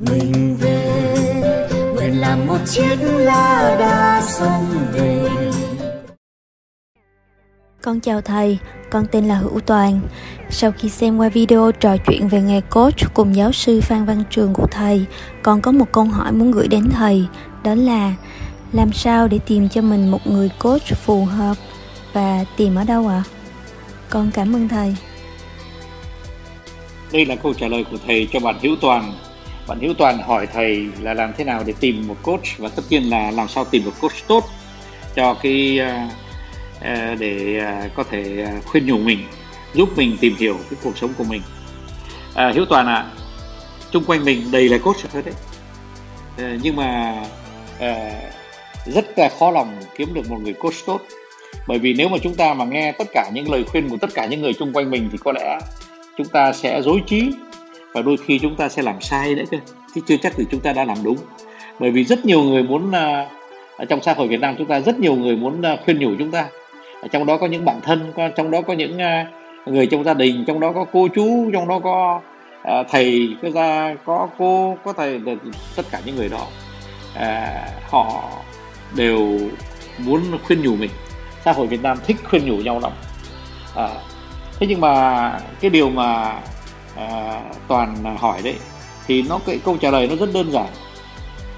mình về nguyện làm một chiếc lá đa sông về Con chào thầy, con tên là Hữu Toàn. Sau khi xem qua video trò chuyện về nghề coach cùng giáo sư Phan Văn Trường của thầy, con có một câu hỏi muốn gửi đến thầy, đó là làm sao để tìm cho mình một người coach phù hợp và tìm ở đâu ạ? À? Con cảm ơn thầy. Đây là câu trả lời của thầy cho bạn Hữu Toàn. Bạn Hữu Toàn hỏi thầy là làm thế nào để tìm một coach và tất nhiên là làm sao tìm một coach tốt cho cái uh, để uh, có thể khuyên nhủ mình, giúp mình tìm hiểu cái cuộc sống của mình. À, Hữu Toàn ạ, à, chung quanh mình đầy là coach thôi đấy. À, nhưng mà à, rất là khó lòng kiếm được một người coach tốt bởi vì nếu mà chúng ta mà nghe tất cả những lời khuyên của tất cả những người chung quanh mình thì có lẽ chúng ta sẽ dối trí và đôi khi chúng ta sẽ làm sai đấy cơ. Chứ chưa chắc thì chúng ta đã làm đúng. Bởi vì rất nhiều người muốn uh, ở trong xã hội Việt Nam chúng ta rất nhiều người muốn uh, khuyên nhủ chúng ta. Ở trong đó có những bạn thân trong đó có những uh, người trong gia đình trong đó có cô chú trong đó có uh, thầy có gia có cô có thầy tất cả những người đó. Uh, họ đều muốn khuyên nhủ mình. Xã hội Việt Nam thích khuyên nhủ nhau lắm. À, thế nhưng mà cái điều mà à, toàn hỏi đấy. Thì nó cái câu trả lời nó rất đơn giản.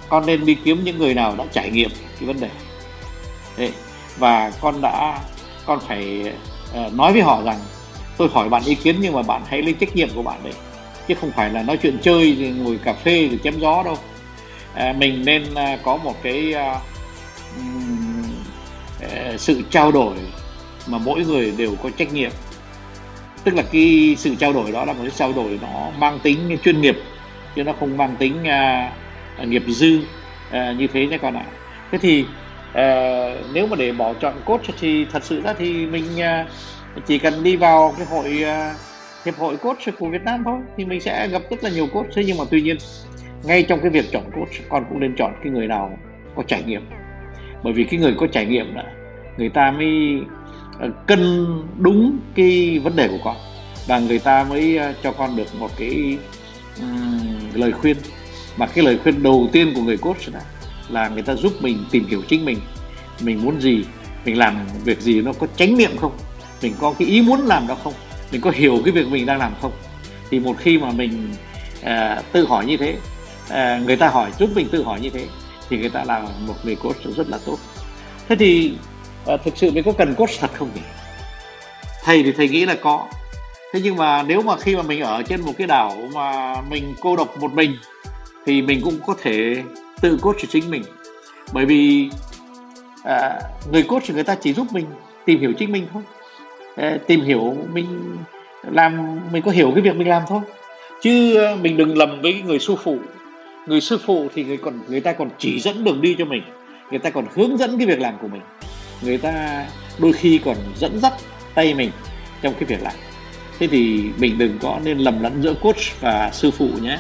Con nên đi kiếm những người nào đã trải nghiệm cái vấn đề. Đấy. và con đã con phải uh, nói với họ rằng tôi hỏi bạn ý kiến nhưng mà bạn hãy lấy trách nhiệm của bạn đấy. Chứ không phải là nói chuyện chơi thì ngồi cà phê rồi chém gió đâu. À, mình nên uh, có một cái uh, sự trao đổi mà mỗi người đều có trách nhiệm tức là cái sự trao đổi đó là một cái trao đổi nó mang tính chuyên nghiệp chứ nó không mang tính uh, nghiệp dư uh, như thế nhé con ạ thế thì uh, nếu mà để bỏ chọn cốt thì thật sự ra thì mình uh, chỉ cần đi vào cái hội uh, hiệp hội cốt của Việt Nam thôi thì mình sẽ gặp rất là nhiều cốt. thế nhưng mà tuy nhiên ngay trong cái việc chọn cốt con cũng nên chọn cái người nào có trải nghiệm bởi vì cái người có trải nghiệm là người ta mới cân đúng cái vấn đề của con. Và người ta mới ờ, cho con được một cái um, lời khuyên. Mà cái lời khuyên đầu tiên của người coach là là người ta giúp mình tìm hiểu chính mình. Mình muốn gì mình làm việc gì nó có tránh niệm không? Mình có cái ý muốn làm đó không? Mình có hiểu cái việc mình đang làm không? Thì một khi mà mình à, tự hỏi như thế à, người ta hỏi giúp mình tự hỏi như thế thì người ta là một người coach rất là tốt. Thế thì à, thực sự mình có cần coach thật không nhỉ? Thầy thì thầy nghĩ là có. Thế nhưng mà nếu mà khi mà mình ở trên một cái đảo mà mình cô độc một mình thì mình cũng có thể tự coach cho chính mình. Bởi vì à, người coach thì người ta chỉ giúp mình tìm hiểu chính mình thôi. À, tìm hiểu mình làm mình có hiểu cái việc mình làm thôi. Chứ ờ, mình đừng lầm với người sư phụ. Người sư phụ thì người còn người ta còn chỉ dẫn đường đi cho mình. Người ta còn hướng dẫn cái việc làm của mình người ta đôi khi còn dẫn dắt tay mình trong cái việc làm. Thế thì mình đừng có nên lầm lẫn giữa coach và sư phụ nhé.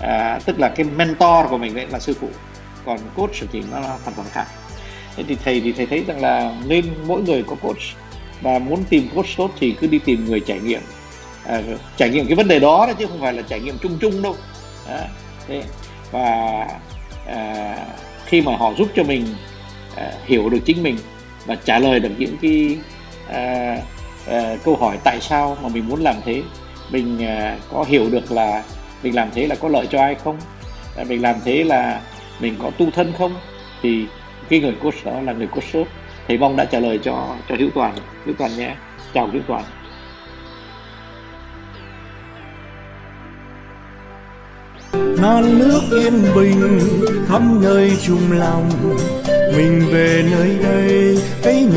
À, tức là cái mentor của mình đấy là sư phụ còn coach thì nó là hoàn toàn khác. Thế thì thầy thì thầy thấy rằng là nên mỗi người có coach và muốn tìm coach tốt thì cứ đi tìm người trải nghiệm. À, trải nghiệm cái vấn đề đó chứ không phải là trải nghiệm chung chung đâu. À, thế. Và à, khi mà họ giúp cho mình à, hiểu được chính mình và trả lời được những cái à, à, câu hỏi tại sao mà mình muốn làm thế. Mình à, có hiểu được là mình làm thế là có lợi cho ai không? À, mình làm thế là mình có tu thân không? Thì cái người coach đó là người coach tốt thầy mong đã trả lời cho cho hữu toàn. Hữu toàn nhé. Chào hữu toàn. Non nước yên bình khắp nơi chung lòng mình về nơi đây cái nghề